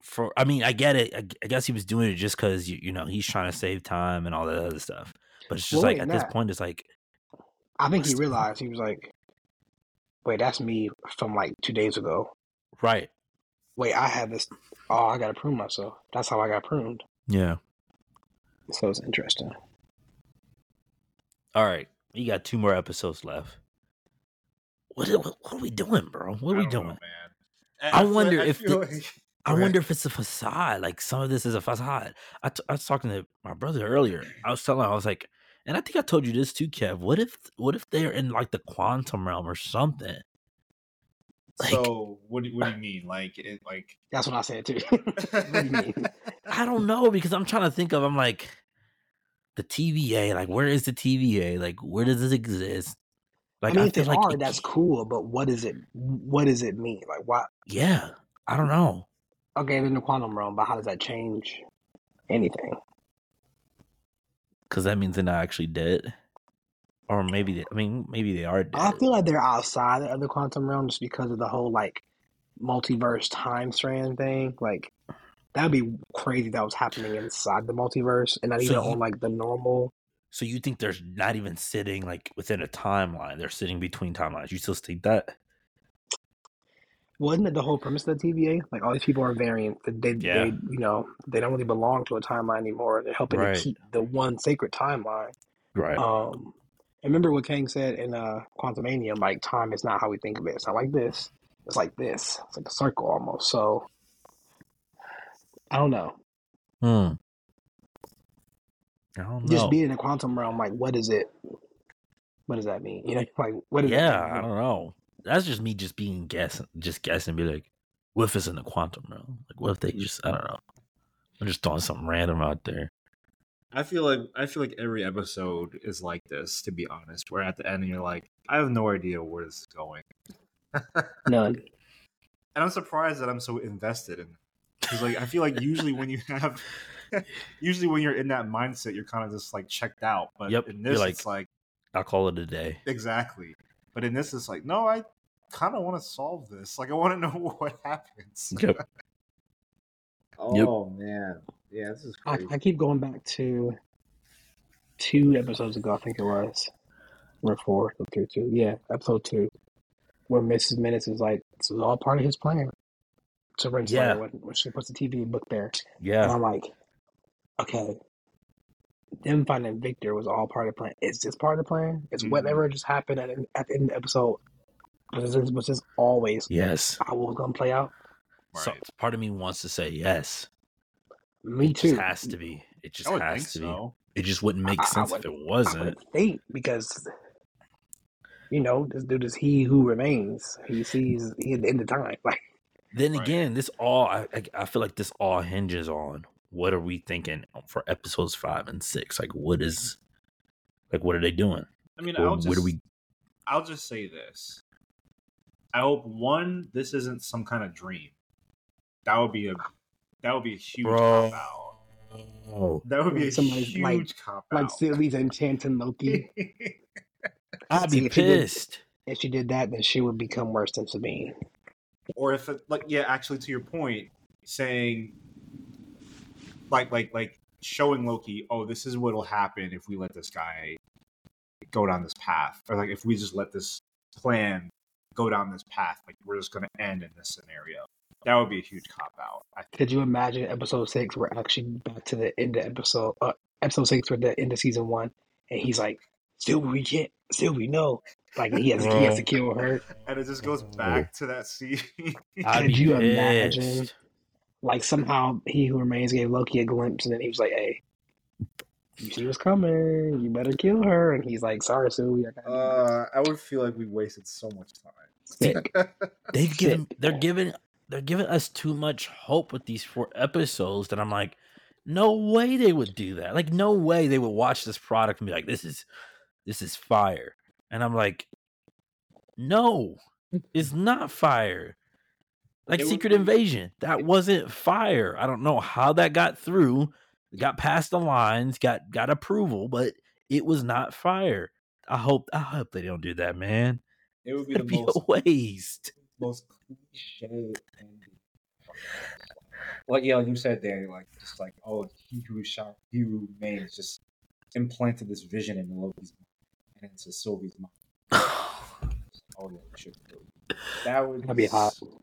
Speaker 1: For I mean, I get it. I, I guess he was doing it just because you you know he's trying to save time and all that other stuff. But it's just
Speaker 3: Well,
Speaker 1: like at this point, it's like
Speaker 3: I think he realized he was like, "Wait, that's me from like two days ago."
Speaker 1: right.
Speaker 3: Wait, I had this. Oh, I gotta prune myself. That's how I got pruned.
Speaker 1: Yeah.
Speaker 3: So it's interesting.
Speaker 1: All right. You got two more episodes left. What, what, what are we doing, bro? What are
Speaker 2: I
Speaker 1: we
Speaker 2: don't know,
Speaker 1: doing?
Speaker 2: man.
Speaker 1: I
Speaker 2: feel-
Speaker 1: wonder
Speaker 2: I
Speaker 1: if the-
Speaker 2: like-
Speaker 1: I wonder if it's a facade. Like some of this is a facade. I, t- I was talking to my brother earlier. I was telling him, I was like, and I think I told you this too, Kev. What if what if they're in like the quantum realm or something? Like-
Speaker 2: so what do, what do you mean? Like it like
Speaker 3: That's what I said too. what do you mean?
Speaker 1: I don't know because I'm trying to think of. I'm like the TVA. Like where is the TVA? Like where does this exist? Like
Speaker 3: I mean, if they
Speaker 1: like
Speaker 3: are,
Speaker 1: it
Speaker 3: that's cool. But what does it? What does it mean? Like, why?
Speaker 1: Yeah, I don't know.
Speaker 3: Okay, they're in the quantum realm, but how does that change anything?
Speaker 1: Because that means they're not actually dead, or maybe they, I mean maybe they are dead.
Speaker 3: I feel like they're outside of the quantum realm just because of the whole like multiverse time strand thing. Like that'd be crazy that was happening inside the multiverse and not
Speaker 1: So
Speaker 3: even on like the normal.
Speaker 1: So you think they're not even sitting like within a timeline? They're sitting between timelines. You still think that?
Speaker 3: Wasn't it the whole premise of the TVA? Like all these people are variants. that They,
Speaker 1: Yeah.
Speaker 3: they, you know, they don't really belong to a timeline anymore. They're helping
Speaker 1: Right.
Speaker 3: to keep the one sacred timeline.
Speaker 1: Right.
Speaker 3: Um, and remember what Kang said in uh, Quantumania? like time is not how we think of it. It's not like this. It's like this. It's like a circle almost. So I don't know.
Speaker 1: hmm. I don't know.
Speaker 3: Just being in the quantum realm, like what is it? What does that mean? You know, like what
Speaker 1: yeah,
Speaker 3: that
Speaker 1: I don't know. That's just me just being guessing, just guessing. Be like, what if it's in the quantum realm? Like, what if they mm. just? I don't know. I'm just throwing something random out there.
Speaker 2: I feel like I feel like every episode is like this, to be honest. Where at the end you're like, I have no idea where this is going,
Speaker 3: None.
Speaker 2: and I'm surprised that I'm so invested in. Because like I feel like usually when you have, usually when you're in that mindset, you're kind of just like checked out. But
Speaker 1: Yep,
Speaker 2: in this,
Speaker 1: like-
Speaker 2: it's like
Speaker 1: I'll call it a day.
Speaker 2: exactly. But in this, it's like no, I kind of want to solve this. Like I want to know what happens.
Speaker 1: Yep.
Speaker 2: oh man, yeah, this is
Speaker 3: I,
Speaker 2: crazy.
Speaker 3: I keep going back to two episodes ago, I think it was. Or four, or three, two. Yeah, episode two. Where Mrs. Minutes is like, this is all part of his plan. To Renslayer
Speaker 1: Yeah.
Speaker 3: when, when she puts the TV book there. And
Speaker 1: Yeah.
Speaker 3: I'm like, okay, them finding Victor was all part of the plan. Is this part of the plan? Is
Speaker 2: Mhm.
Speaker 3: whatever just happened at, at the end of the episode, was this, was this always
Speaker 1: Yes.
Speaker 3: how it was going to play out?
Speaker 1: So part of me wants to say yes.
Speaker 3: Me
Speaker 1: It
Speaker 3: too.
Speaker 1: just has to be. It just
Speaker 2: I would
Speaker 1: has
Speaker 2: think
Speaker 1: to
Speaker 2: so.
Speaker 1: be. It just wouldn't make
Speaker 3: I- I
Speaker 1: sense
Speaker 3: would-
Speaker 1: if it wasn't.
Speaker 3: would think because you know this dude is he who remains. He sees he at the end of time. Like
Speaker 1: Then
Speaker 2: Right.
Speaker 1: again, this all I, I I feel like this all hinges on what are we thinking for episodes five and six? Like what is like what are they doing?
Speaker 2: I mean,
Speaker 1: Or
Speaker 2: I'll just,
Speaker 1: where do we
Speaker 2: I'll just say this. I hope one, this isn't some kind of dream. That would be a that would be a huge
Speaker 1: Bro.
Speaker 2: cop out.
Speaker 1: Oh,
Speaker 2: That would be a
Speaker 3: Somebody's
Speaker 2: huge
Speaker 3: like-
Speaker 2: cop
Speaker 3: like
Speaker 2: out.
Speaker 3: Sylvie's enchanting Loki.
Speaker 1: I'd
Speaker 3: See,
Speaker 1: be
Speaker 3: if she did-
Speaker 1: pissed.
Speaker 3: if she did that, then she would become worse than Sabine.
Speaker 2: or if it, like yeah, actually to your point, saying like like like showing Loki, oh, this is what'll happen if we let this guy go down this path, or like if we just let this plan go down this path, like we're just gonna end in this scenario. That would be a huge cop out. I think.
Speaker 3: Could you imagine episode six? We're actually back to the end of episode uh, episode six, we're the end of season one, and he's like, "Sylvie, we can't. Still, we know." Like he has he has to kill her.
Speaker 2: And it just goes back to that scene.
Speaker 1: I'd
Speaker 3: Could
Speaker 1: be
Speaker 3: you
Speaker 1: pissed.
Speaker 3: imagine? Like somehow he who remains gave Loki a glimpse, and then he was like, "Hey, you see what's coming? You better kill her." And he's like, "Sorry, Sue." I gotta do this."
Speaker 2: uh, I would feel like we wasted so much time.
Speaker 1: They've given they're giving they're giving us too much hope with these four episodes that I'm like, no way they would do that. Like no way they would watch this product and be like, this is this is fire. And I'm like, no, it's not fire. Like
Speaker 2: It
Speaker 1: Secret
Speaker 2: be-
Speaker 1: Invasion, that wasn't fire. I don't know how that got through, got past the lines, got got approval, but it was not fire. I hope I hope they don't do that, man.
Speaker 2: It would be
Speaker 1: It'd
Speaker 2: the
Speaker 1: be
Speaker 2: most
Speaker 1: a waste.
Speaker 2: most cliche ending. Like yeah, like you said, Danny, like just like oh, he who shot, he who remains, just implanted this vision in Loki's mind and into Sylvie's mind. Oh yeah, we should. do it. That would
Speaker 3: That'd be hot.
Speaker 2: so-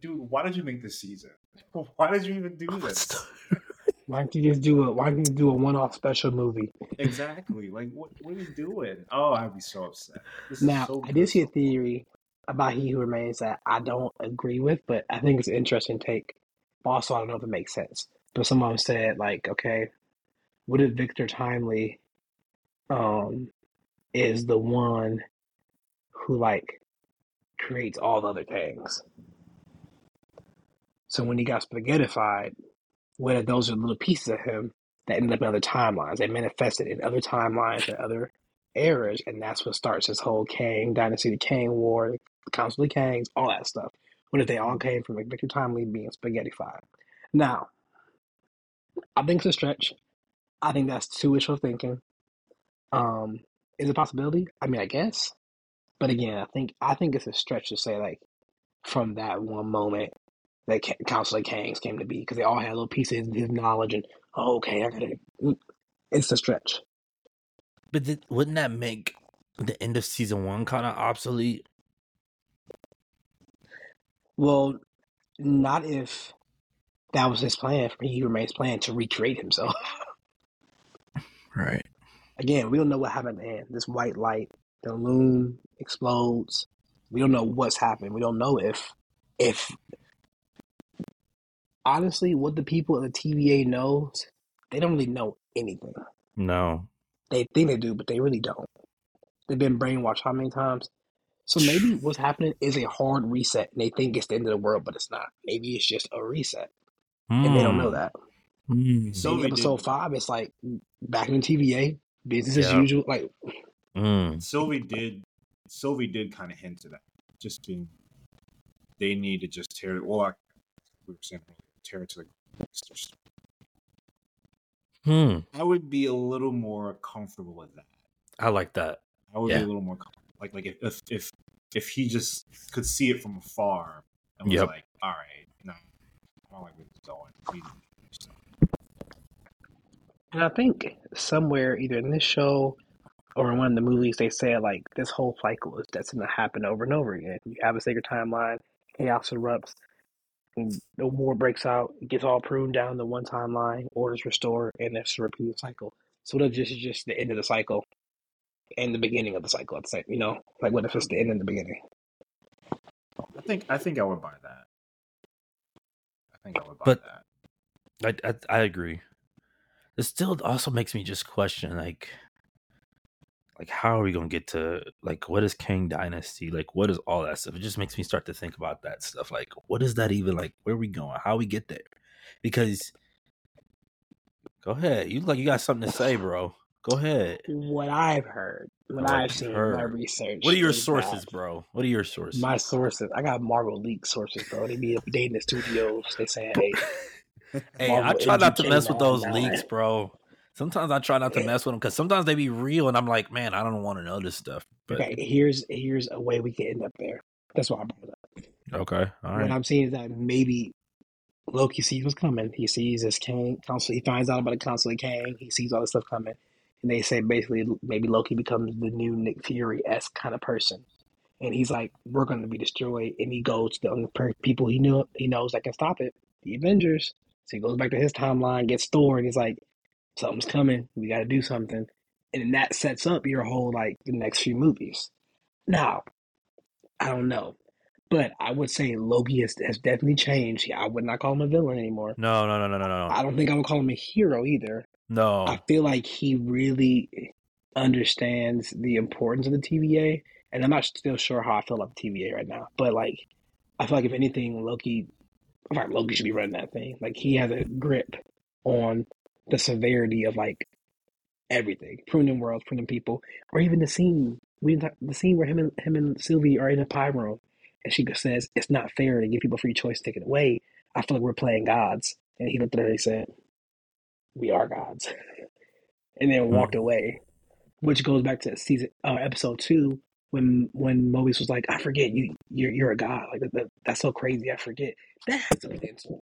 Speaker 2: dude, why did you make this season? Why did you even do this?
Speaker 3: Why don't you just do a Why don't you do a one-off special movie?
Speaker 2: exactly. Like, what, what are you doing? Oh, I'd be so upset. This is
Speaker 3: Now,
Speaker 2: so
Speaker 3: I did see a theory about He Who Remains that I don't agree with, but I think it's an interesting take. Also, I don't know if it makes sense. But someone said, like, okay, what if Victor Timely um is the one who like creates all the other things? So when he got spaghettified, what if those are little pieces of him that ended up in other timelines? They manifested in other timelines and other eras, and that's what starts this whole Kang dynasty, the Kang War, the Council of Kangs, all that stuff. What if they all came from Victor Timely being spaghettified? Now, I think it's a stretch. I think that's too wishful thinking. Um, is a possibility? I mean, I guess. But again, I think I think it's a stretch to say like from that one moment that Council of Kangs came to be because they all had a little pieces of his knowledge and oh, okay, I gotta. Mm, it's a stretch.
Speaker 1: But th- wouldn't that make the end of season one kind of obsolete?
Speaker 3: Well, not if that was his plan. For he remains plan to recreate himself.
Speaker 1: Right.
Speaker 3: Again, we don't know what happened then. This white light, the loom explodes. We don't know what's happened. We don't know if if honestly what the people at the TVA knows, they don't really know anything.
Speaker 1: No.
Speaker 3: They think they do, but they really don't. They've been brainwashed how many times? So maybe what's happening is a hard reset, and they think it's the end of the world, but it's not. Maybe it's just a reset, and they don't know
Speaker 1: Hmm.
Speaker 3: that.
Speaker 1: Hmm.
Speaker 2: So-
Speaker 3: Maybe episode
Speaker 2: did-
Speaker 3: five, it's like back in the TVA, business as usual. Like
Speaker 1: Hmm.
Speaker 2: Sylvie did. Sylvie did kind of hint to that. Just being, they need to just tear it. Well, like we were saying, earlier, tear it to the. just-
Speaker 1: Hmm.
Speaker 2: I would be a little more comfortable with that.
Speaker 1: I like that.
Speaker 2: I would
Speaker 1: Yeah.
Speaker 2: be a little more com- like like if if if, if he just could see it from afar and was
Speaker 1: Yep.
Speaker 2: like, all right, no, I don't like where this is going. We need to finish something."
Speaker 3: And I think somewhere, either in this show or in one of the movies, they said like this whole cycle is destined to happen over and over again. You have a sacred timeline, chaos erupts, and the war breaks out, it gets all pruned down to one timeline, orders restore, and it's a repeated cycle. So what if this is just the end of the cycle and the beginning of the cycle at the same you know? Like what if it's the end and the beginning?
Speaker 2: I think I think I would buy that. I think I would buy
Speaker 1: But-
Speaker 2: that.
Speaker 1: I, I I agree. It still also makes me just question like like how are we gonna get to like what is Kang Dynasty? Like what is all that stuff? It just makes me start to think about that stuff. Like what is that even like? Where are we going? How we get there? Because go ahead. You look like you got something to say, bro. Go ahead.
Speaker 3: What I've heard, what
Speaker 1: What
Speaker 3: I've seen, my research.
Speaker 1: What are your sources,
Speaker 3: that-
Speaker 1: bro? What are your sources?
Speaker 3: My sources, I got Marvel leak sources, bro. They be updating the studios. They saying, "Hey,
Speaker 1: Hey, I try not to mess with those leaks, bro. Sometimes I try not to mess with them because sometimes they be real, and I'm like, man, I don't want to know this stuff. But
Speaker 3: okay, here's here's a way we can end up there." That's why I brought it up.
Speaker 1: okay, all right. What.
Speaker 3: I'm seeing is that maybe Loki sees what's coming. He sees this Kang council. He finds out about the council of Kang. He sees all this stuff coming, and they say basically maybe Loki becomes the new Nick Fury esque kind of person. And he's like, "We're going to be destroyed." And he goes to the only people he knew he knows that can stop it, the Avengers. So he goes back to his timeline, gets Thor, and he's like, "Something's coming. We got to do something." And that sets up your whole like the next few movies. Now, I don't know. But I would say Loki has, has definitely changed. I would not call him a villain anymore.
Speaker 1: No, no, no, no, no, no,
Speaker 3: I don't think I would call him a hero either.
Speaker 1: no.
Speaker 3: I feel like he really understands the importance of the TVA, and I'm not still sure how I feel about the TVA right now. But like, I feel like if anything, Loki, I feel like Loki should be running that thing. Like he has a grip on the severity of like everything, pruning worlds, pruning people, or even the scene we the scene where him and him and Sylvie are in a pie room, and she says it's not fair to give people free choice, take it away. I feel like we're playing gods, and he looked at her and he said, "We are gods," and then walked away, which goes back to season uh, episode two when when Mobius was like, "I forget you, you're you're a god. Like that, that- that's so crazy. I forget." That's an insult.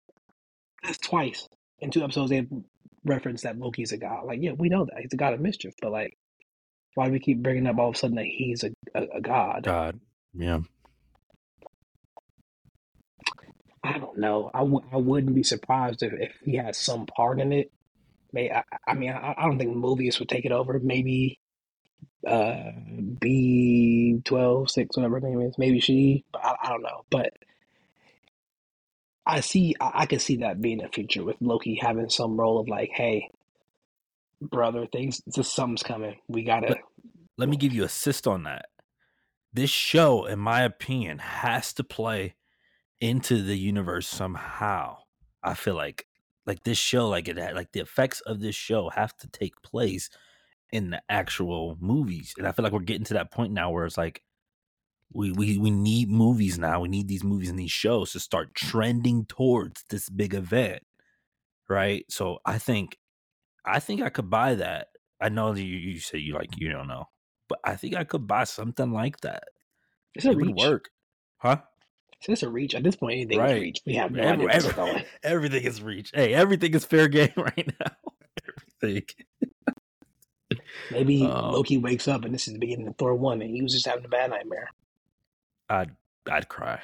Speaker 3: That's twice in two episodes they referenced that Loki's a god. Like, yeah, we know that he's a god of mischief, but like, why do we keep bringing up all of a sudden that he's a a, a god?
Speaker 1: God, yeah.
Speaker 3: I don't know. I w- I wouldn't be surprised if, if he had some part in it. May I, I mean I, I don't think movies would take it over. Maybe uh B 12 6 whatever her name is. Maybe she. But I, I don't know. But I see I, I could see that being a future with Loki having some role of like, hey, brother, things just something's coming. We gotta.
Speaker 1: Let, let me give you assist on that. This show, in my opinion, has to play into the universe somehow. I feel like like this show, like it like the effects of this show have to take place in the actual movies, and I feel like we're getting to that point now where it's like we we we need movies now. We need these movies and these shows to start trending towards this big event, right? So I think I think I could buy that. I know you, you say you like you don't know, but I think I could buy something like that.
Speaker 3: It's a
Speaker 1: It would
Speaker 3: reach.
Speaker 1: work, huh?
Speaker 3: It's a reach. At this point, anything is
Speaker 1: Right.
Speaker 3: reach. We have no
Speaker 1: Every-
Speaker 3: idea
Speaker 1: every- everything is reach. Hey, everything is fair game right now. everything.
Speaker 3: Maybe
Speaker 1: Um,
Speaker 3: Loki wakes up and this is the beginning of Thor one, and he was just having a bad nightmare.
Speaker 1: I'd I'd cry.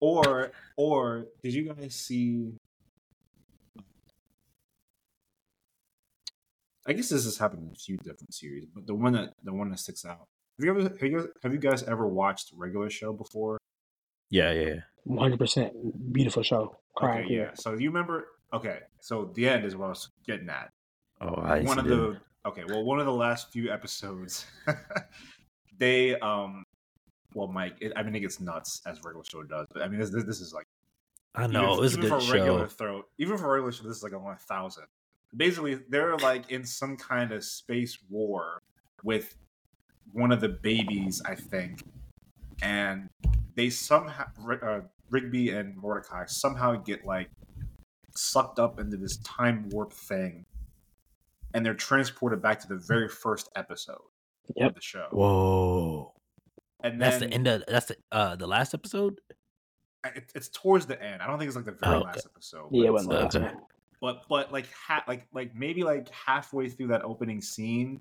Speaker 2: Or or did you guys see? I guess this has happened in a few different series, but the one that the one that sticks out. Have you ever have you, have you guys ever watched regular show before?
Speaker 1: Yeah, yeah, yeah.
Speaker 3: One hundred percent beautiful show. Crying
Speaker 2: Okay,
Speaker 3: here.
Speaker 2: yeah. So you remember? Okay, so the end is what I was getting at.
Speaker 1: Oh, I
Speaker 2: one of
Speaker 1: see
Speaker 2: the okay, well, one of the last few episodes, they um, well, Mike, it, I mean, it gets nuts as regular show does, but I mean, this this, this is like
Speaker 1: I know
Speaker 2: even,
Speaker 1: it's a
Speaker 2: even
Speaker 1: good
Speaker 2: for regular
Speaker 1: show.
Speaker 2: throw, even for regular show, this is like a one thousand. Basically, they're like in some kind of space war with one of the babies, I think, and they somehow uh, Rigby and Mordecai somehow get like sucked up into this time warp thing, and they're transported back to the very first episode
Speaker 3: Yep.
Speaker 2: of the show.
Speaker 1: Whoa,
Speaker 2: and
Speaker 1: that's the end of that's the uh the last episode.
Speaker 2: it, it's towards the end. I don't think it's like the very
Speaker 1: Oh, okay.
Speaker 2: last episode.
Speaker 3: Yeah, it
Speaker 2: but
Speaker 3: wasn't
Speaker 2: it's like-
Speaker 3: last
Speaker 1: Okay.
Speaker 2: but but like ha- like like maybe like halfway through that opening scene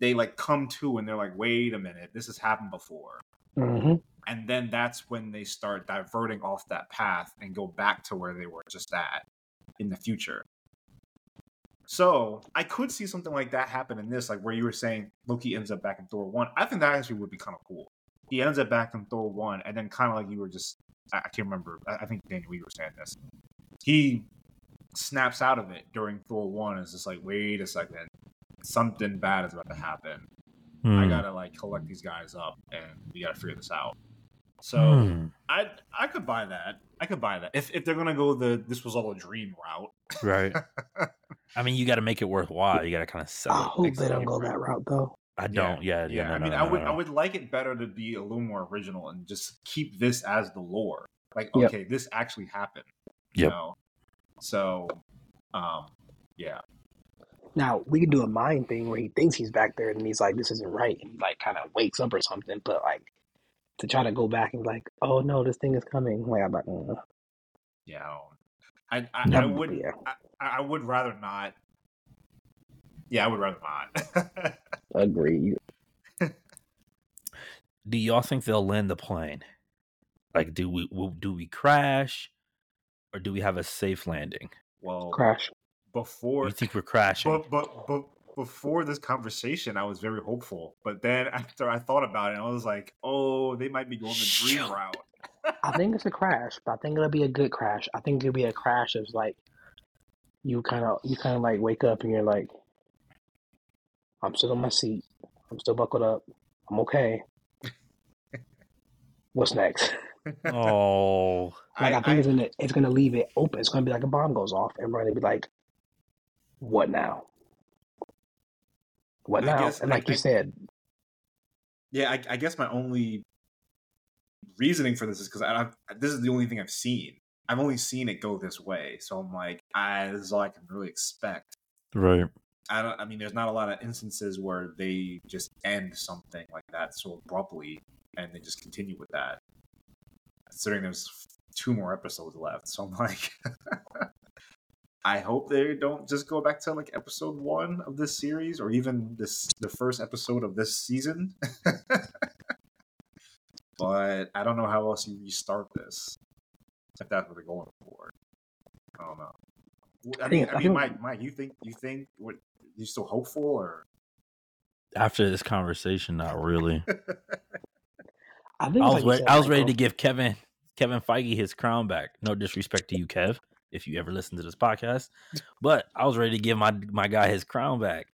Speaker 2: they like come to and they're like wait a minute this has happened before
Speaker 3: hmm
Speaker 2: and then that's when they start diverting off that path and go back to where they were just at in the future so i could see something like that happen in this like where you were saying loki ends up back in thor 1 i think that actually would be kind of cool. He ends up back in thor 1 and then kind of like you were just i, I can't remember I, I think daniel you were saying this. He snaps out of it during thor 1 is just like wait a second. Something bad is about to happen. I
Speaker 1: Hmm.
Speaker 2: gotta like collect these guys up, and we gotta figure this out. So
Speaker 1: Hmm.
Speaker 2: I I could buy that. I could buy that if if they're gonna go the this was all a dream route.
Speaker 1: right. I mean, you got to make it worthwhile. You got to kind of sell
Speaker 3: I
Speaker 1: it.
Speaker 3: hope they don't go
Speaker 2: right.
Speaker 3: that route though.
Speaker 1: I don't. Yeah, yeah.
Speaker 2: yeah.
Speaker 1: no,
Speaker 2: I mean,
Speaker 1: no,
Speaker 2: I
Speaker 1: no,
Speaker 2: would
Speaker 1: no.
Speaker 2: I would like it better to be a little more original and just keep this as the lore. Like,
Speaker 3: Yep.
Speaker 2: okay, this actually happened. You know? So, um, yeah,
Speaker 3: Now we can do a mind thing where he thinks he's back there and he's like, "This isn't right," and he like kind of wakes up or something. But like to try to go back and be like, "Oh no, this thing is coming." Like I'm like, mm.
Speaker 2: yeah. I I I, I would
Speaker 3: yeah.
Speaker 2: I, I would rather not. Yeah, I would rather not.
Speaker 3: Agree.
Speaker 1: Do y'all think they'll land the plane? Like, do we do we crash, or do we have a safe landing?
Speaker 2: well,
Speaker 3: Crash.
Speaker 2: before
Speaker 1: You think we're crashing?
Speaker 2: but but but before this conversation, I was very hopeful. But then after I thought about it, I was like, oh, they might be going the dream
Speaker 1: Shoot.
Speaker 2: route.
Speaker 3: I think it's a crash, but I think it'll be a good crash. I think it'll be a crash of like you kind of you kind of like wake up and you're like, I'm still in my seat. I'm still buckled up. I'm okay. What's next?
Speaker 1: oh,
Speaker 3: Like I,
Speaker 2: I-
Speaker 3: think
Speaker 2: I-
Speaker 3: it's gonna it's gonna leave it open. It's gonna be like a bomb goes off, and we're gonna be like, what now? What now?
Speaker 2: guess-
Speaker 3: and
Speaker 2: I-
Speaker 3: like you
Speaker 2: I-
Speaker 3: said,
Speaker 2: Yeah, I, I guess my only reasoning for this is because I, I this is the only thing I've seen. I've only seen it go this way, so I'm like, I, this is all I can really expect.
Speaker 1: right.
Speaker 2: I don't. I mean, there's not a lot of instances where they just end something like that so abruptly, and they just continue with that. Considering there's two more episodes left, so I'm like, I hope they don't just go back to like episode one of this series, or even this the first episode of this season. but I don't know how else you restart this if that's what they're going for. I don't know. I
Speaker 3: I
Speaker 2: mean,
Speaker 3: think-
Speaker 2: I
Speaker 3: I
Speaker 2: mean,
Speaker 3: think-
Speaker 2: Mike, Mike, you think you think what you still hopeful or?
Speaker 1: After this conversation, not really.
Speaker 3: I think
Speaker 1: I was
Speaker 3: like
Speaker 1: re- I was ready to give Kevin Kevin Feige his crown back. No disrespect to you, Kev, if you ever listen to this podcast, but I was ready to give my my guy his crown back.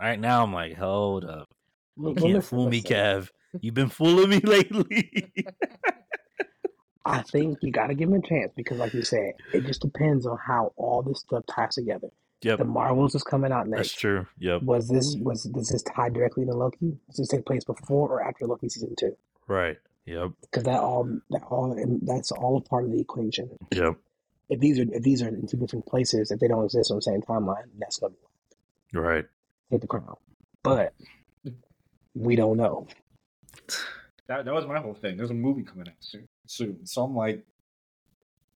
Speaker 1: Right now, I'm like, hold up, you can't
Speaker 3: listen,
Speaker 1: fool me,
Speaker 3: listen.
Speaker 1: Kev. You've been fooling me lately.
Speaker 3: I think you got to give him a chance because, like you said, it just depends on how all this stuff ties together.
Speaker 1: yep,
Speaker 3: The Marvels is coming out next.
Speaker 1: that's true. Yep,
Speaker 3: Was this was does this tie directly to Loki? Does this take place before or after Loki season two?
Speaker 1: right. Yep,
Speaker 3: Because that all that all and that's all a part of the equation.
Speaker 1: yep.
Speaker 3: If these are if these are in two different places, if they don't exist on the same timeline, that's gonna be
Speaker 1: Right.
Speaker 3: Hit the crown. But we don't know.
Speaker 2: That that was my whole thing. There's a movie coming out soon, soon. So I'm like,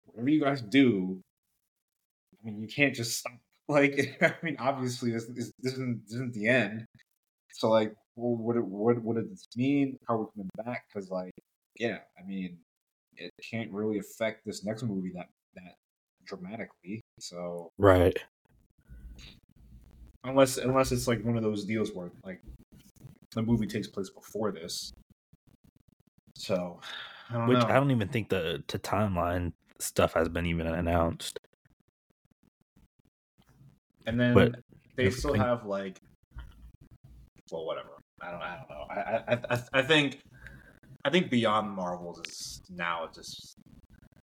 Speaker 2: whatever you guys do, I mean, you can't just stop. Like, I mean, obviously, this, this, this isn't this isn't the end. So, like, well, what it- what what does this mean? How are we coming back? Because, like, yeah, I mean, it can't really affect this next movie that that dramatically. So,
Speaker 1: Right.
Speaker 2: unless unless it's like one of those deals where like the movie takes place before this. So, I don't
Speaker 1: Which
Speaker 2: know.
Speaker 1: I don't even think the to timeline stuff has been even announced.
Speaker 2: And then
Speaker 1: But
Speaker 2: they still
Speaker 1: everything-
Speaker 2: have like, well, whatever. I don't. I don't know. I I I, I think I think Beyond Marvels is now just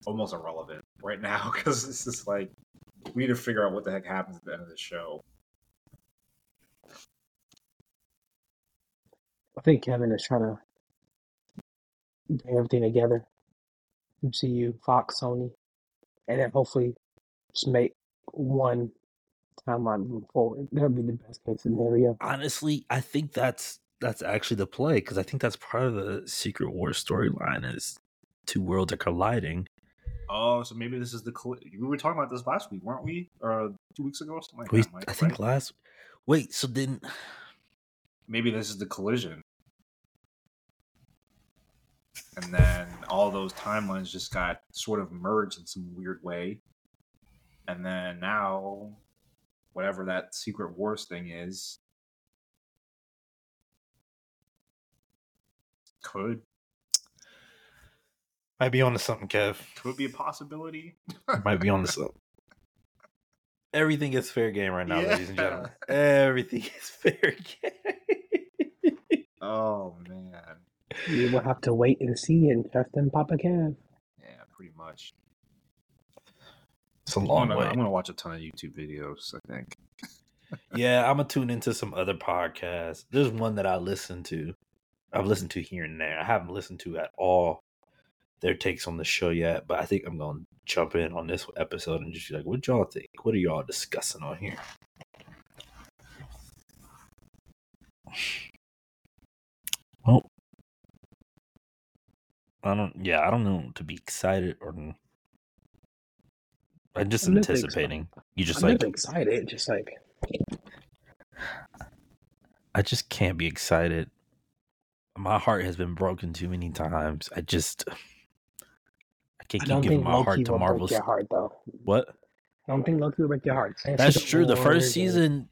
Speaker 2: almost irrelevant right now because it's just like we need to figure out what the heck happens at the end of the show.
Speaker 3: I think Kevin is trying to bring everything together. MCU, Fox, Sony, and then hopefully just make one timeline move forward. That would be the best case scenario.
Speaker 1: honestly, I think that's that's actually the play because I think that's part of the Secret War storyline is two worlds are colliding.
Speaker 2: Oh, so maybe this is the colli- we were talking about this last week, weren't we? Or two weeks ago, or something like
Speaker 1: We,
Speaker 2: that. Mike,
Speaker 1: I think
Speaker 2: right?
Speaker 1: last. Wait, so then
Speaker 2: maybe this is the collision. And then all those timelines just got sort of merged in some weird way. And then now, whatever that Secret Wars thing is, could
Speaker 1: might be on to something, Kev.
Speaker 2: could be a possibility.
Speaker 1: Might be on to something. Everything is fair game right now, ladies and gentlemen. Everything is fair game.
Speaker 2: Oh man,
Speaker 3: We will have to wait and see and trust in Papa Kev.
Speaker 2: yeah, pretty much.
Speaker 1: It's a
Speaker 2: I'm
Speaker 1: long
Speaker 2: gonna,
Speaker 1: way.
Speaker 2: I'm gonna watch a ton of YouTube videos. I think.
Speaker 1: Yeah, I'm gonna tune into some other podcasts. There's one that I listen to. I've listened to here and there. I haven't listened to at all their takes on the show yet, but I think I'm gonna jump in on this episode and just be like, "What y'all think? What are y'all discussing on here?" Well, I don't. Yeah, I don't know to be excited or. I'm just
Speaker 3: I'm never exci-
Speaker 1: anticipating. You just
Speaker 3: I'm
Speaker 1: like
Speaker 3: never excited, just like
Speaker 1: I just can't be excited. My heart has been broken too many times. I just I can't
Speaker 3: I
Speaker 1: keep
Speaker 3: don't
Speaker 1: giving
Speaker 3: think
Speaker 1: my
Speaker 3: Loki
Speaker 1: heart to
Speaker 3: will
Speaker 1: Marvel.
Speaker 3: break your heart though.
Speaker 1: What?
Speaker 3: I don't think Loki will break your heart.
Speaker 1: That's true. The first
Speaker 3: and-
Speaker 1: season,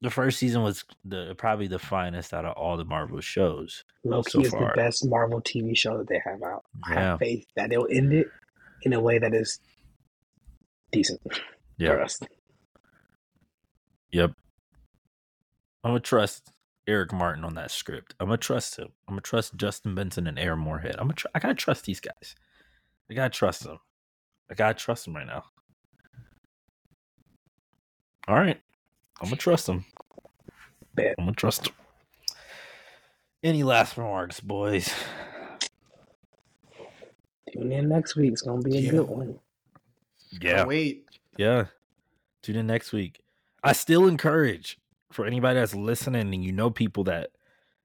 Speaker 1: the first season was the probably the finest out of all the Marvel shows.
Speaker 3: Loki
Speaker 1: so
Speaker 3: is
Speaker 1: far.
Speaker 3: the best Marvel TV show that they have out. I
Speaker 1: Yeah.
Speaker 3: have faith that they'll end it in a way that is decent for
Speaker 1: Yeah.
Speaker 3: us.
Speaker 1: Yep. I'm gonna trust Eric Martin on that script. I'm gonna trust him. I'm gonna trust Justin Benson and Aaron Moorhead. I'm gonna. Tr- I gotta trust these guys. I gotta trust him. I gotta trust him right now. All right, I'm gonna trust him.
Speaker 3: Bet.
Speaker 1: I'm gonna trust them. Any last remarks, boys?
Speaker 3: Tune in next week. It's gonna be a
Speaker 1: Yeah.
Speaker 3: good one.
Speaker 1: Yeah,
Speaker 2: Wait.
Speaker 1: yeah. Tune in next week. I still encourage for anybody that's listening and you know people that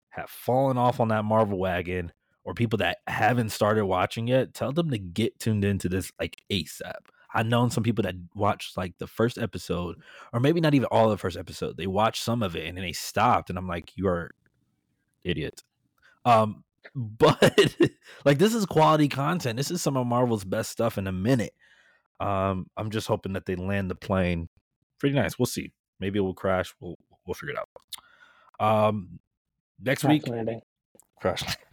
Speaker 1: have fallen off on that Marvel wagon or people that haven't started watching yet, tell them to get tuned into this like ASAP. I've known some people that watched like the first episode, or maybe not even all of the first episode. They watched some of it and then they stopped, and I'm like, you are idiot. Um, but like this is quality content. This is some of Marvel's best stuff in a minute. Um, I'm just hoping that they land the plane pretty nice. We'll see. Maybe it will crash. We'll we'll figure it out. Um, next week, crash.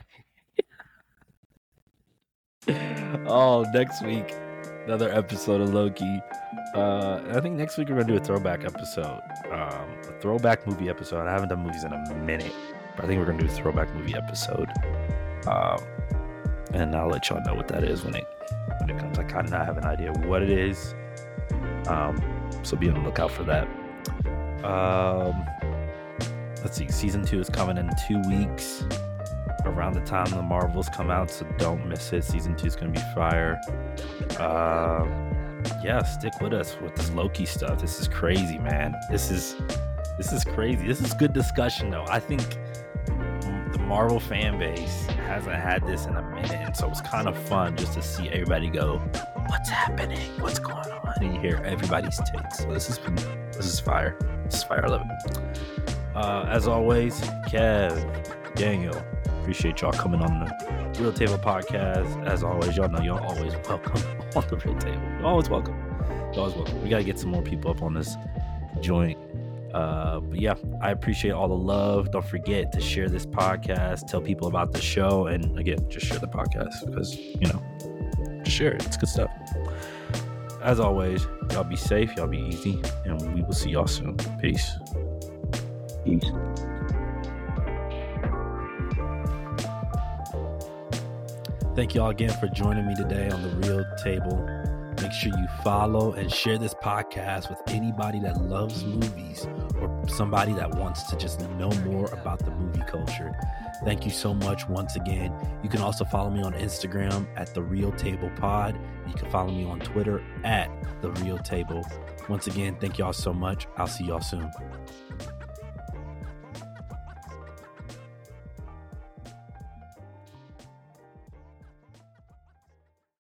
Speaker 1: oh, next week, another episode of Loki. Uh, I think next week we're gonna do a throwback episode, um, a throwback movie episode. I haven't done movies in a minute, but I think we're gonna do a throwback movie episode. Um, and I'll let y'all know what that is when it when it comes. I kind of have an idea what it is. Um, so be on the lookout for that. Um, let's see, season two is coming in two weeks. Around the time the Marvels come out, so don't miss it. Season two is gonna be fire. Uh, yeah, stick with us with this Loki stuff. This is crazy, man. This is this is crazy. This is good discussion though. I think the Marvel fan base hasn't had this in a minute, so it's kind of fun just to see everybody go, "What's happening? What's going on?" And you hear everybody's takes. So this is this is fire. This is fire. I love it. Uh, as always, Kev, Daniel, appreciate y'all coming on the Real Table Podcast. As always, y'all know y'all always welcome on the Real Table. You're always welcome. You're always welcome. We gotta get some more people up on this joint. Uh, but yeah, I appreciate all the love. Don't forget to share this podcast, tell people about the show, and again, just share the podcast because you know, just share it. It's good stuff. As always, y'all be safe, y'all be easy, and we will see y'all soon. Peace.
Speaker 3: Peace.
Speaker 1: Thank y'all again for joining me today on the Real Table. Make sure you follow and share this podcast with anybody that loves movies or somebody that wants to just know more about the movie culture. Thank you so much once again. You can also follow me on Instagram at the Real Table Pod. You can follow me on Twitter at the Real Table. Once again, thank y'all so much. I'll see y'all soon.